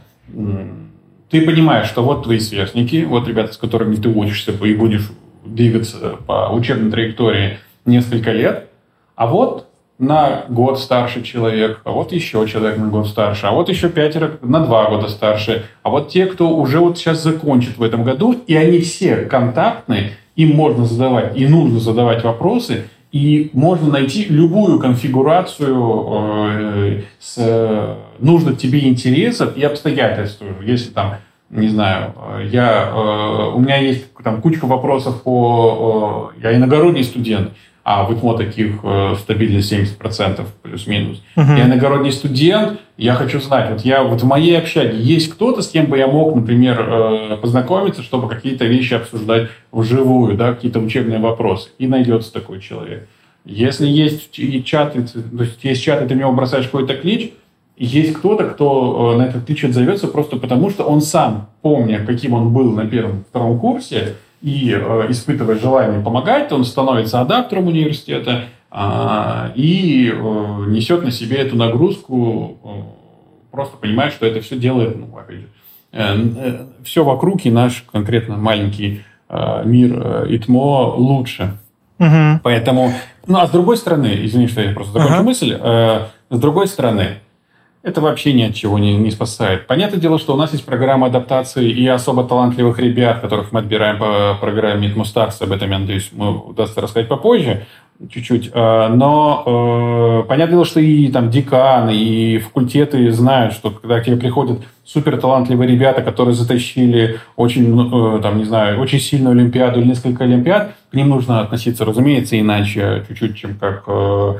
ты понимаешь, что вот твои сверстники, вот ребята, с которыми ты учишься и будешь двигаться по учебной траектории несколько лет, а вот на год старше человек, а вот еще человек на год старше, а вот еще пятеро на два года старше, а вот те, кто уже вот сейчас закончит в этом году, и они все контактные, им можно задавать и нужно задавать вопросы, и можно найти любую конфигурацию э, с э, нужных тебе интересов и обстоятельств. Если там, не знаю, я, э, у меня есть там кучка вопросов по... Я иногородний студент, а в ИКМО таких э, стабильно 70% плюс-минус. Uh-huh. Я иногородний студент, я хочу знать, вот я вот в моей общаге есть кто-то, с кем бы я мог, например, э, познакомиться, чтобы какие-то вещи обсуждать вживую, да, какие-то учебные вопросы. И найдется такой человек. Если есть и чаты, то есть есть чат, и ты в него бросаешь какой-то клич, есть кто-то, кто э, на этот клич отзовется просто потому, что он сам, помня, каким он был на первом, втором курсе, и э, испытывая желание помогать, он становится адаптером университета э, и э, несет на себе эту нагрузку, э, просто понимает, что это все делает, ну, опять же, э, э, все вокруг и наш конкретно маленький э, мир э, ИТМО лучше. Угу. Поэтому, ну а с другой стороны, извини, что я просто закончу uh мысль, э, с другой стороны, это вообще ни от чего не, не спасает. Понятное дело, что у нас есть программа адаптации и особо талантливых ребят, которых мы отбираем по программе Мустарс. Об этом, я надеюсь, мы удастся рассказать попозже чуть-чуть. А, но э, понятное дело, что и там деканы, и факультеты знают, что когда к тебе приходят супер талантливые ребята, которые затащили очень, э, там, не знаю, очень сильную Олимпиаду или несколько Олимпиад, к ним нужно относиться, разумеется, иначе чуть-чуть, чем как, э,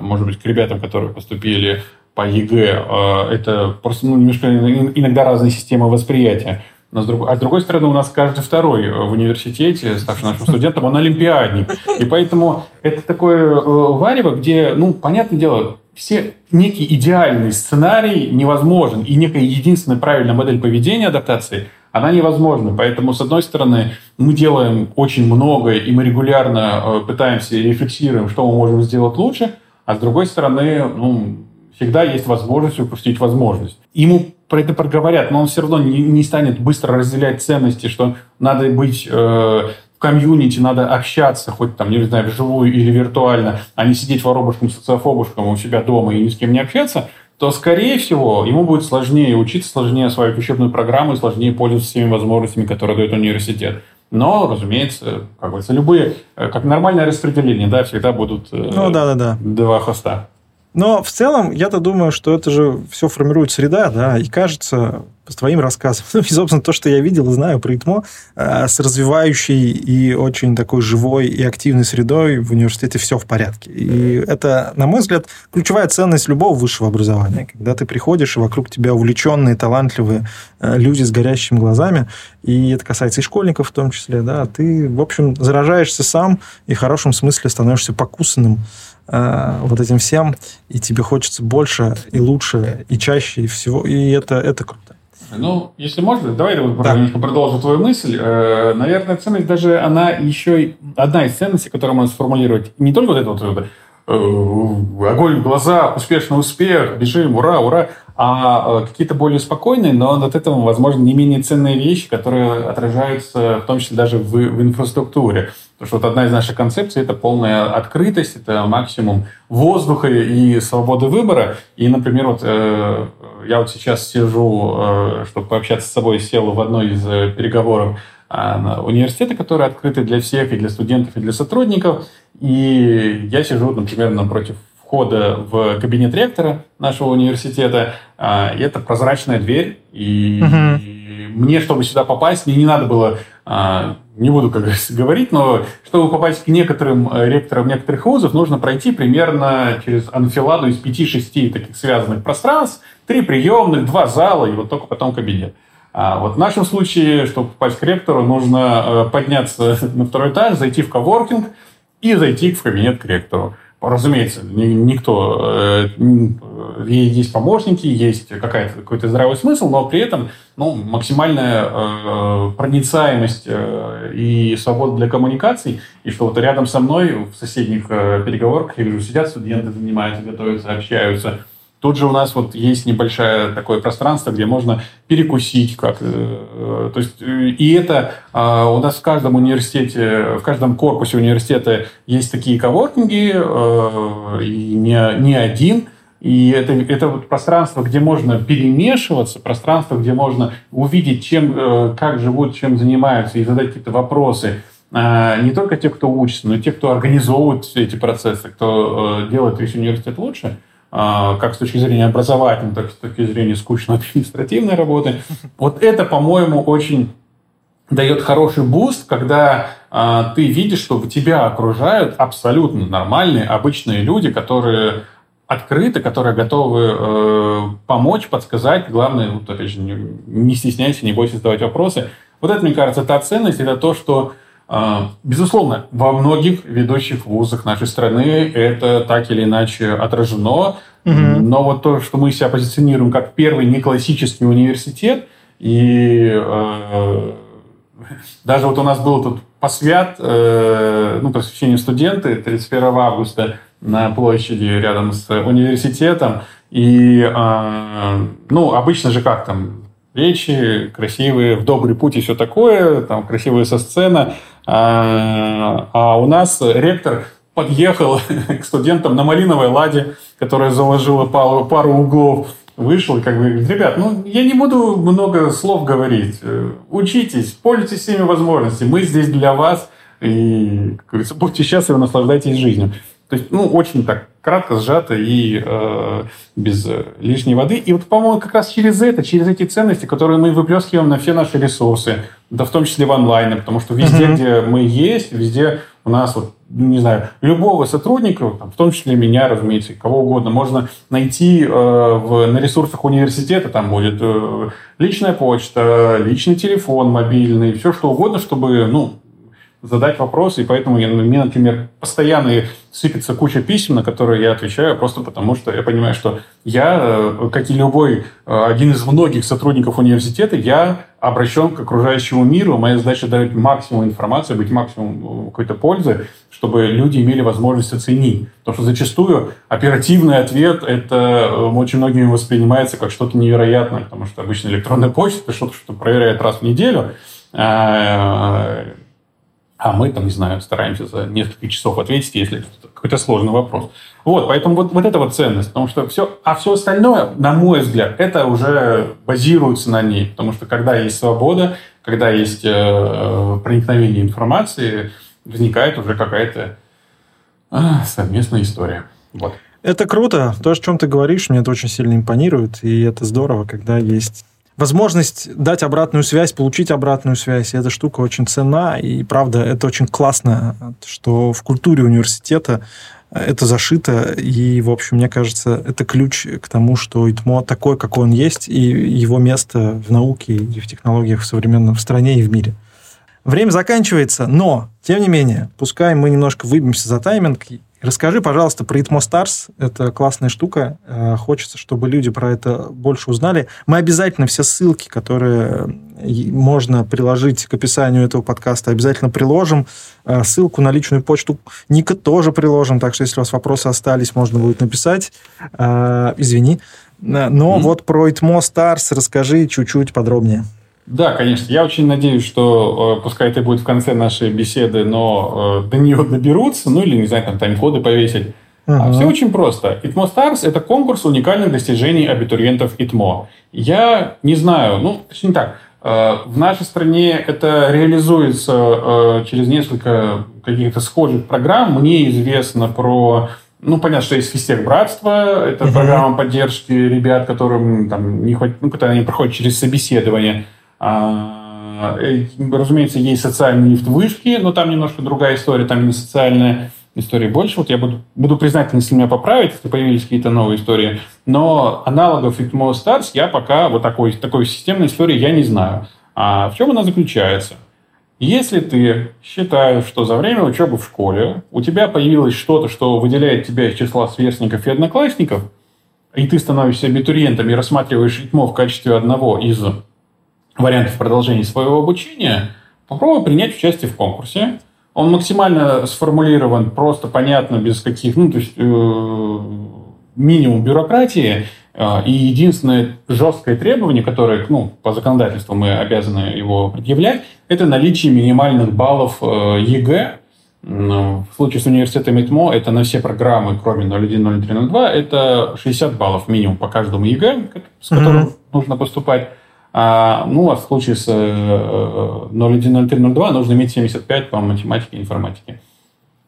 может быть, к ребятам, которые поступили по ЕГЭ, а, это просто ну, немножко иногда разные системы восприятия. Но с другой, а с другой стороны, у нас каждый второй в университете, ставший нашим [LAUGHS] студентом, он олимпиадник. И поэтому это такое э, варево, где, ну, понятное дело, все некий идеальный сценарий невозможен, и некая единственная правильная модель поведения адаптации, она невозможна. Поэтому, с одной стороны, мы делаем очень много, и мы регулярно э, пытаемся и рефлексируем, что мы можем сделать лучше, а с другой стороны, ну, всегда есть возможность упустить возможность. Ему про это проговорят, но он все равно не, не станет быстро разделять ценности, что надо быть э, в комьюнити, надо общаться, хоть там, не знаю, вживую или виртуально, а не сидеть воробушком, социофобушком у себя дома и ни с кем не общаться, то, скорее всего, ему будет сложнее учиться, сложнее осваивать учебную программу и сложнее пользоваться всеми возможностями, которые дает университет. Но, разумеется, как говорится, любые, э, как нормальное распределение, да, всегда будут э, ну, да, да, да. два хоста. Но в целом, я-то думаю, что это же все формирует среда, да, и кажется, с твоим рассказом, [LAUGHS] ну, и, собственно, то, что я видел и знаю про ИТМО, э, с развивающей и очень такой живой и активной средой в университете все в порядке. И это, на мой взгляд, ключевая ценность любого высшего образования. Когда ты приходишь, и вокруг тебя увлеченные, талантливые э, люди с горящими глазами, и это касается и школьников в том числе, да, ты, в общем, заражаешься сам и в хорошем смысле становишься покусанным Э, вот этим всем, и тебе хочется больше и лучше, и чаще, и всего, и это, это круто. Ну, если можно, давай я да. немножко продолжу твою мысль. Э, наверное, ценность даже, она еще одна из ценностей, которую можно сформулировать. Не только вот это вот э, огонь в глаза, успешный успех, бежим, ура, ура, а какие-то более спокойные, но от этого, возможно, не менее ценные вещи, которые отражаются в том числе даже в, в инфраструктуре. Потому что вот одна из наших концепций – это полная открытость, это максимум воздуха и свободы выбора. И, например, вот э, я вот сейчас сижу, э, чтобы пообщаться с собой, сел в одной из э, переговоров э, университета, которые открыты для всех, и для студентов, и для сотрудников. И я сижу, например, напротив входа в кабинет ректора нашего университета. Э, и это прозрачная дверь. И, угу. мне, чтобы сюда попасть, мне не надо было а, не буду, как [LAUGHS] говорить, но чтобы попасть к некоторым э, ректорам некоторых вузов, нужно пройти примерно через анфиладу из 5-6 таких связанных пространств, три приемных, два зала и вот только потом кабинет. А вот в нашем случае, чтобы попасть к ректору, нужно э, подняться [LAUGHS] на второй этаж, зайти в коворкинг и зайти в кабинет к ректору. Разумеется, никто... Э, есть помощники, есть какой-то здравый смысл, но при этом ну, максимальная э, проницаемость э, и свобода для коммуникаций, и что вот рядом со мной в соседних переговорках, я вижу, сидят студенты, занимаются, готовятся, общаются, Тут же у нас вот есть небольшое такое пространство, где можно перекусить как то есть и это у нас в каждом университете, в каждом корпусе университета есть такие коворкинги, и не, не один. И это, это вот пространство, где можно перемешиваться, пространство, где можно увидеть, чем, как живут, чем занимаются, и задать какие-то вопросы. Не только те, кто учится, но и те, кто организовывает все эти процессы, кто делает весь университет лучше – а, как с точки зрения образовательной, так и с точки зрения скучной административной работы. Вот это, по-моему, очень дает хороший boost, когда а, ты видишь, что тебя окружают абсолютно нормальные, обычные люди, которые открыты, которые готовы э, помочь, подсказать. Главное, вот, опять же, не, не стесняйся, не бойся задавать вопросы. Вот это, мне кажется, та ценность, это то, что а, безусловно, во многих ведущих вузах нашей страны это так или иначе отражено. Угу. Но вот то, что мы себя позиционируем как первый неклассический университет, и э, даже вот у нас был тут посвят, э, ну, посвящение студенты 31 августа на площади рядом с университетом. И, э, ну, обычно же как там, речи красивые, в добрый путь и все такое, там красивая со сцена. А, а у нас ректор подъехал [LAUGHS] к студентам на малиновой ладе, которая заложила пару, пару углов, вышел и как бы говорит, ребят, ну, я не буду много слов говорить. Э, учитесь, пользуйтесь всеми возможностями. Мы здесь для вас. И, как говорится, будьте счастливы, наслаждайтесь жизнью. То есть, ну, очень так кратко, сжато и э, без лишней воды. И вот, по-моему, как раз через это, через эти ценности, которые мы выплескиваем на все наши ресурсы, да в том числе в онлайне, потому что везде, uh-huh. где мы есть, везде у нас, вот, не знаю, любого сотрудника, там, в том числе меня, разумеется, кого угодно, можно найти э, в, на ресурсах университета, там будет э, личная почта, личный телефон мобильный, все что угодно, чтобы, ну, задать вопросы, и поэтому я, мне, например, постоянно сыпется куча писем, на которые я отвечаю, просто потому что я понимаю, что я, э, как и любой э, один из многих сотрудников университета, я обращен к окружающему миру, моя задача дать максимум информации, быть максимум э, какой-то пользы, чтобы люди имели возможность оценить. Потому что зачастую оперативный ответ это очень многими воспринимается как что-то невероятное, потому что обычно электронная почта что-то, что проверяет раз в неделю, а, мы там, не знаю, стараемся за несколько часов ответить, если какой-то сложный вопрос. Вот, поэтому вот, вот это вот ценность, потому что все, а все остальное, на мой взгляд, это уже базируется на ней, потому что когда есть свобода, когда есть э, проникновение информации, возникает уже какая-то э, совместная история. Вот. Это круто. То, о чем ты говоришь, мне это очень сильно импонирует, и это здорово, когда есть возможность дать обратную связь, получить обратную связь. Эта штука очень ценна. И правда, это очень классно, что в культуре университета это зашито, и, в общем, мне кажется, это ключ к тому, что ИТМО такой, какой он есть, и его место в науке и в технологиях в современном в стране и в мире. Время заканчивается, но, тем не менее, пускай мы немножко выбьемся за тайминг Расскажи, пожалуйста, про Itmo Stars. Это классная штука. Э, хочется, чтобы люди про это больше узнали. Мы обязательно все ссылки, которые можно приложить к описанию этого подкаста, обязательно приложим. Э, ссылку на личную почту Ника тоже приложим, так что если у вас вопросы остались, можно будет написать. Э, извини. Но mm-hmm. вот про Itmo Stars расскажи чуть-чуть подробнее. Да, конечно. Я очень надеюсь, что, э, пускай это будет в конце нашей беседы, но э, до нее доберутся, ну или, не знаю, там тайм-коды повесить. Uh-huh. Все очень просто. ITMO Stars – это конкурс уникальных достижений абитуриентов ITMO. Я не знаю, ну, точнее так, э, в нашей стране это реализуется через несколько каких-то схожих программ. Мне известно про ну, понятно, что есть физтех братство, это uh-huh. программа поддержки ребят, которым там не хватит, ну, когда они проходят через собеседование. А, э, разумеется, есть социальные лифт-вышки, но там немножко другая история, там не социальная история больше. Вот я буду, буду признателен, если меня поправить, если появились какие-то новые истории. Но аналогов Итмо Stars я пока вот такой, такой системной истории я не знаю. А в чем она заключается? Если ты считаешь, что за время учебы в школе у тебя появилось что-то, что выделяет тебя из числа сверстников и одноклассников, и ты становишься абитуриентом и рассматриваешь ИТМО в качестве одного из вариантов продолжения своего обучения, попробуй принять участие в конкурсе. Он максимально сформулирован, просто понятно, без каких, ну, то есть э, минимум бюрократии. Э, и единственное жесткое требование, которое, ну, по законодательству мы обязаны его предъявлять, это наличие минимальных баллов э, ЕГЭ. В случае с университетом ИТМО это на все программы, кроме 01, 03, 02, это 60 баллов минимум по каждому ЕГЭ, с которым mm-hmm. нужно поступать. А, ну, а в случае с 010302 э, нужно иметь 75 по математике и информатике.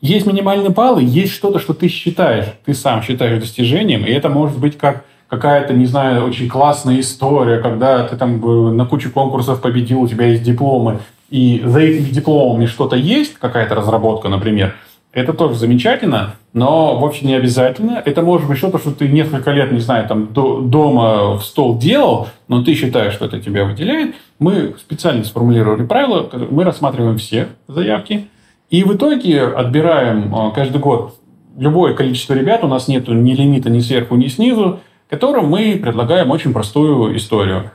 Есть минимальные баллы, есть что-то, что ты считаешь, ты сам считаешь достижением, и это может быть как какая-то, не знаю, очень классная история, когда ты там э, на кучу конкурсов победил, у тебя есть дипломы, и за этими дипломами что-то есть, какая-то разработка, например – это тоже замечательно, но вовсе не обязательно. Это может быть что-то, что ты несколько лет, не знаю, там до, дома в стол делал, но ты считаешь, что это тебя выделяет. Мы специально сформулировали правила, мы рассматриваем все заявки, и в итоге отбираем а, каждый год любое количество ребят, у нас нет ни лимита ни сверху, ни снизу, которым мы предлагаем очень простую историю.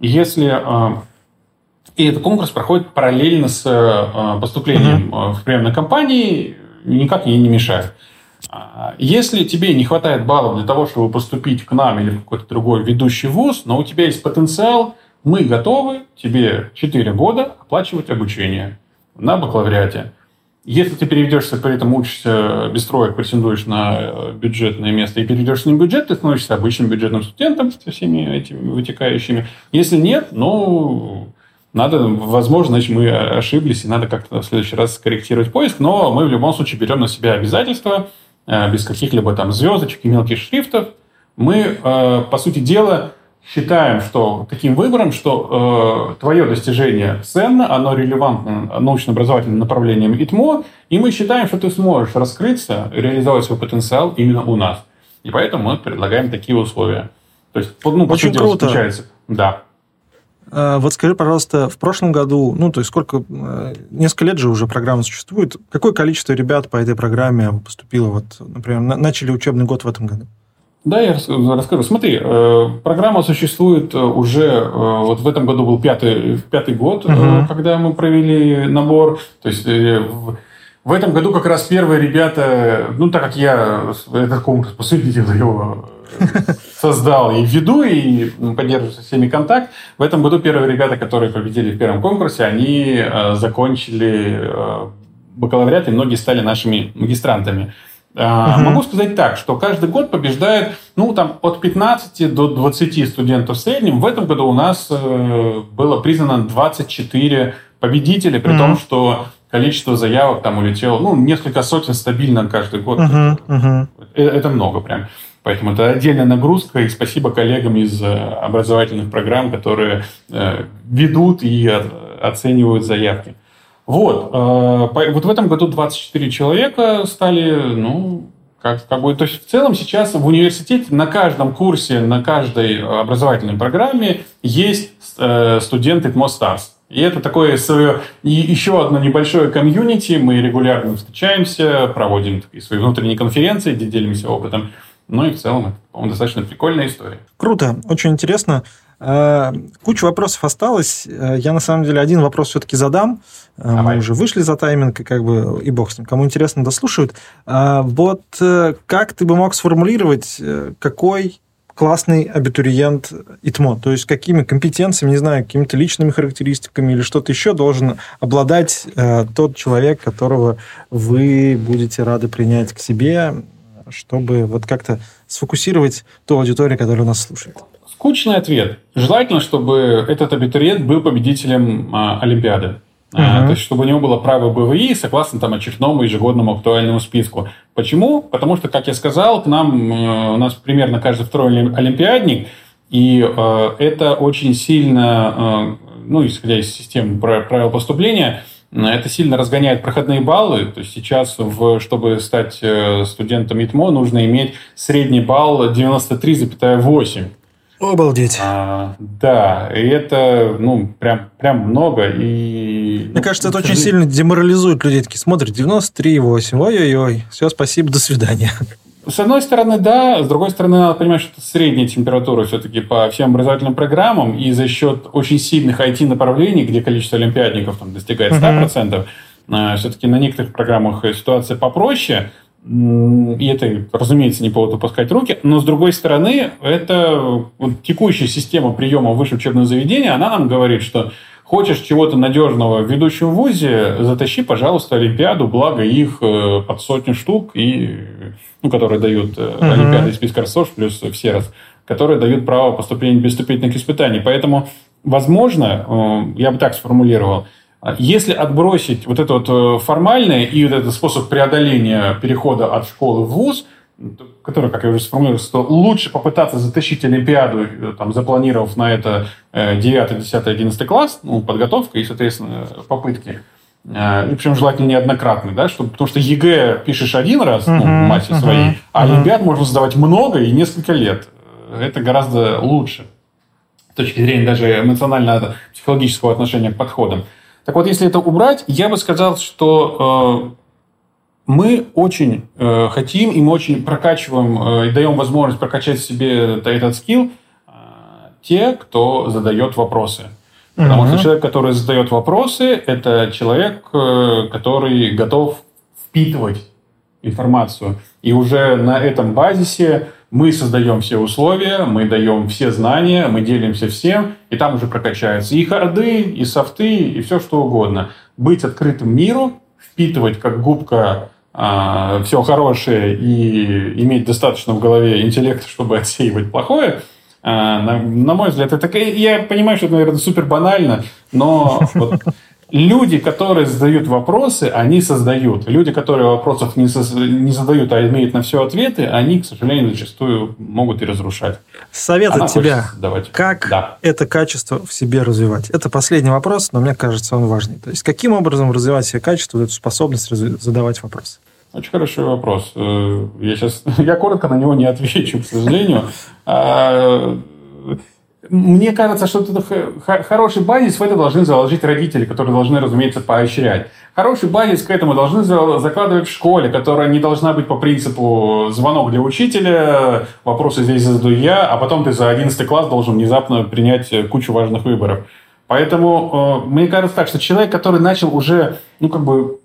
Если а, и этот конкурс проходит параллельно с а, поступлением mm-hmm. в приемной кампании, никак ей не мешает. А, если тебе не хватает баллов для того, чтобы поступить к нам или в какой-то другой ведущий вуз, но у тебя есть потенциал, мы готовы тебе 4 года оплачивать обучение на бакалавриате. Если ты переведешься, при этом учишься без троек, претендуешь на э, бюджетное место и переведешься на бюджет, ты становишься обычным бюджетным студентом со всеми этими вытекающими. Если нет, ну, надо, возможно, значит, мы ошиблись, и надо как-то в следующий раз скорректировать поиск, но мы в любом случае берем на себя обязательства, э, без каких-либо там звездочек и мелких шрифтов. Мы, э, по сути дела, считаем, что таким выбором, что э, твое достижение ценно, оно релевантно научно-образовательным направлением ИТМО, и мы считаем, что ты сможешь раскрыться, реализовать свой потенциал именно у нас. И поэтому мы предлагаем такие условия. То есть, ну, Очень круто. Получается. Да. А, вот скажи, пожалуйста, в прошлом году, ну, то есть сколько, э, несколько лет же уже программа существует, какое количество ребят по этой программе поступило, вот, например, начали учебный год в этом году? Да, я расскажу. Смотри, э, программа существует э, уже, вот в этом году был пятый, пятый год, угу. когда мы провели набор. То есть в этом году как раз первые ребята, ну, так как я этот конкурс, по сути дела, его [LAUGHS] создал и веду, и поддерживаю со всеми контакт. В этом году первые ребята, которые победили в первом конкурсе, они закончили бакалавриат, и многие стали нашими магистрантами. Uh-huh. Могу сказать так, что каждый год побеждает, ну, там, от 15 до 20 студентов в среднем. В этом году у нас э, было признано 24 победителя, при uh-huh. том, что количество заявок там улетело, ну, несколько сотен стабильно каждый год. Uh-huh. Uh-huh. Это много прям. Поэтому это отдельная нагрузка, и спасибо коллегам из э, образовательных программ, которые э, ведут и оценивают заявки. Вот. Вот в этом году 24 человека стали, ну, как, как бы, то есть в целом сейчас в университете на каждом курсе, на каждой образовательной программе есть э, студенты ТМО Stars. И это такое свое, и еще одно небольшое комьюнити. Мы регулярно встречаемся, проводим такие свои внутренние конференции, где делимся опытом. Ну и в целом это, по-моему, достаточно прикольная история. Круто, очень интересно. Э, куча вопросов осталось. Э, я, на самом деле, один вопрос все-таки задам. Э, Давай. Мы уже вышли за тайминг, и как бы и бог с ним. Кому интересно, дослушают. Вот как ты бы мог сформулировать, какой классный абитуриент ИТМО? То есть какими компетенциями, не знаю, какими-то личными характеристиками или что-то еще должен обладать тот человек, которого вы будете рады принять к себе, чтобы вот как-то сфокусировать ту аудиторию, которая нас слушает? Скучный ответ. Желательно, чтобы этот абитуриент был победителем а, Олимпиады. А, то есть, чтобы у него было право БВИ согласно там, очередному ежегодному актуальному списку. Почему? Потому что, как я сказал, к нам, э, у нас примерно каждый второй олимпиадник, и э, это очень сильно, э, ну, исходя из системы правил поступления, это сильно разгоняет проходные баллы. То есть сейчас, в, чтобы стать э, студентом ИТМО, нужно иметь средний балл 93,8. Обалдеть. А, да, и это, ну, прям, прям много. И, Мне кажется, это очень сильно деморализует людей. Такие смотрят, 93,8, ой-ой-ой, все, спасибо, до свидания. С одной стороны, да, с другой стороны, надо понимать, что это средняя температура все-таки по всем образовательным программам, и за счет очень сильных IT-направлений, где количество олимпиадников там, достигает 100%, uh-huh. все-таки на некоторых программах ситуация попроще – и это, разумеется, не повод опускать руки. Но, с другой стороны, это вот, текущая система приема в высшее учебное заведение, она нам говорит, что хочешь чего-то надежного в ведущем вузе, затащи, пожалуйста, Олимпиаду, благо их э, под сотню штук, и, ну, которые дают uh-huh. Олимпиады из списка РСОШ плюс все раз, которые дают право поступления без вступительных испытаний. Поэтому, возможно, я бы так сформулировал, если отбросить вот это вот э, формальное и вот этот способ преодоления перехода от школы в ВУЗ, который, как я уже сформулировал, что лучше попытаться затащить Олимпиаду, э, там, запланировав на это 9, 10, 11 класс, ну, подготовка и, соответственно, попытки. Э, и причем желательно неоднократно, да, чтобы, потому что ЕГЭ пишешь один раз, ну, массе uh-huh, своей, а. Олимпиад можно сдавать много и несколько лет. Это гораздо лучше с точки зрения даже эмоционально-психологического отношения к подходам. Так вот, если это убрать, я бы сказал, что э, мы очень э, хотим и мы очень прокачиваем э, и даем возможность прокачать себе этот скилл э, те, кто задает вопросы. Потому угу. что человек, который задает вопросы, это человек, э, который готов впитывать информацию. И уже на этом базисе мы создаем все условия, мы даем все знания, мы делимся всем, и там уже прокачается и харды, и софты, и все что угодно. Быть открытым миру, впитывать как губка а, все хорошее и иметь достаточно в голове интеллекта, чтобы отсеивать плохое, а, на, на мой взгляд, это я понимаю, что это, наверное, супер банально, но вот люди, которые задают вопросы, они создают. Люди, которые вопросов не, со, не задают, а имеют на все ответы, они, к сожалению, зачастую могут и разрушать. Совет Она от тебя. Как да. это качество в себе развивать? Это последний вопрос, но мне кажется, он важный. То есть, каким образом развивать себе качество, эту способность задавать вопросы? Очень хороший вопрос. Э, я сейчас, [LAUGHS] я коротко на него не отвечу, к сожалению. Мне кажется, что это хороший базис в это должны заложить родители, которые должны, разумеется, поощрять. Хороший базис к этому должны закладывать в школе, которая не должна быть по принципу звонок для учителя, вопросы здесь задаю я, а потом ты за 11 класс должен внезапно принять кучу важных выборов. Поэтому э, мне кажется так, что человек, который начал уже, ну, как бы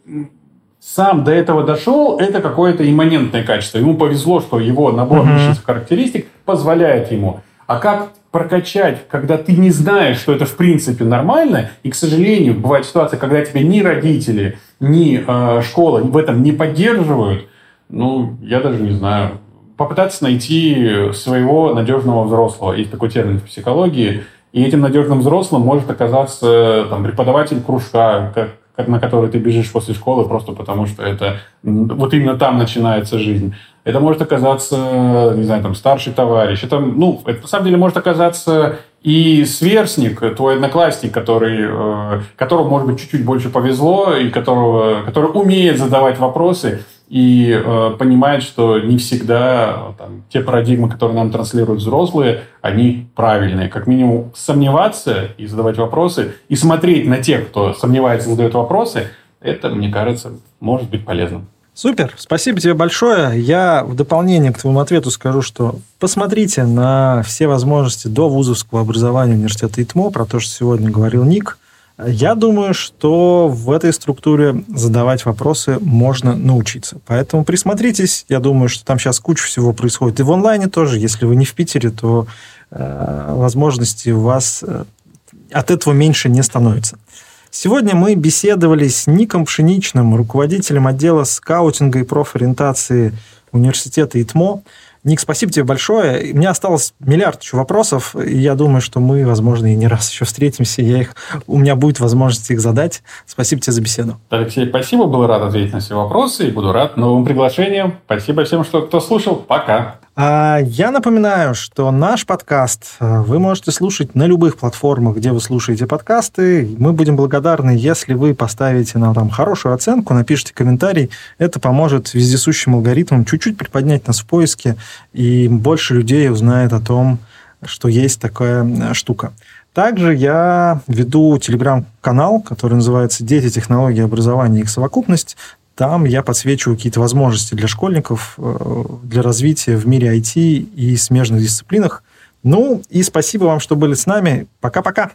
сам до этого дошел, это какое-то имманентное качество. Ему повезло, что его набор uh-huh. характеристик позволяет ему. А как прокачать, когда ты не знаешь, что это в принципе нормально, и, к сожалению, бывает ситуация, когда тебя ни родители, ни э, школа в этом не поддерживают, ну, я даже не знаю. Попытаться найти своего надежного взрослого. Есть такой термин в психологии. И этим надежным взрослым может оказаться там, преподаватель кружка, как на который ты бежишь после школы просто потому, что это вот именно там начинается жизнь. Это может оказаться, не знаю, там, старший товарищ. Это, ну, это на самом деле может оказаться и сверстник, твой одноклассник, который, э, которому, может быть, чуть-чуть больше повезло, и которого, который умеет задавать вопросы, и э, понимает, что не всегда там, те парадигмы, которые нам транслируют взрослые, они правильные. Как минимум сомневаться и задавать вопросы, и смотреть на тех, кто сомневается и задает вопросы, это, мне кажется, может быть полезным. Супер, спасибо тебе большое. Я в дополнение к твоему ответу скажу, что посмотрите на все возможности до вузовского образования университета ИТМО, про то, что сегодня говорил Ник. Я думаю, что в этой структуре задавать вопросы можно научиться. Поэтому присмотритесь. Я думаю, что там сейчас куча всего происходит. И в онлайне тоже. Если вы не в Питере, то э, возможности у вас э, от этого меньше не становится. Сегодня мы беседовали с Ником Пшеничным, руководителем отдела скаутинга и профориентации университета ИТМО. Ник, спасибо тебе большое. У меня осталось миллиард еще вопросов, и я думаю, что мы, возможно, и не раз еще встретимся. Я их, у меня будет возможность их задать. Спасибо тебе за беседу. Алексей, спасибо. Был рад ответить на все вопросы и буду рад новым приглашениям. Спасибо всем, что, кто слушал. Пока. А я напоминаю, что наш подкаст э, вы можете слушать на любых платформах, где вы слушаете подкасты. Мы будем благодарны, если вы поставите нам там хорошую оценку, напишите комментарий. Это поможет вездесущим алгоритмам чуть-чуть приподнять нас в поиске, и больше людей узнает о том, что есть такая штука. Также я веду телеграм-канал, который называется «Дети, технологии, образование и их совокупность». Там я подсвечиваю какие-то возможности для школьников, э, для развития в мире IT и смежных дисциплинах. Ну, и спасибо вам, что были с нами. Пока-пока.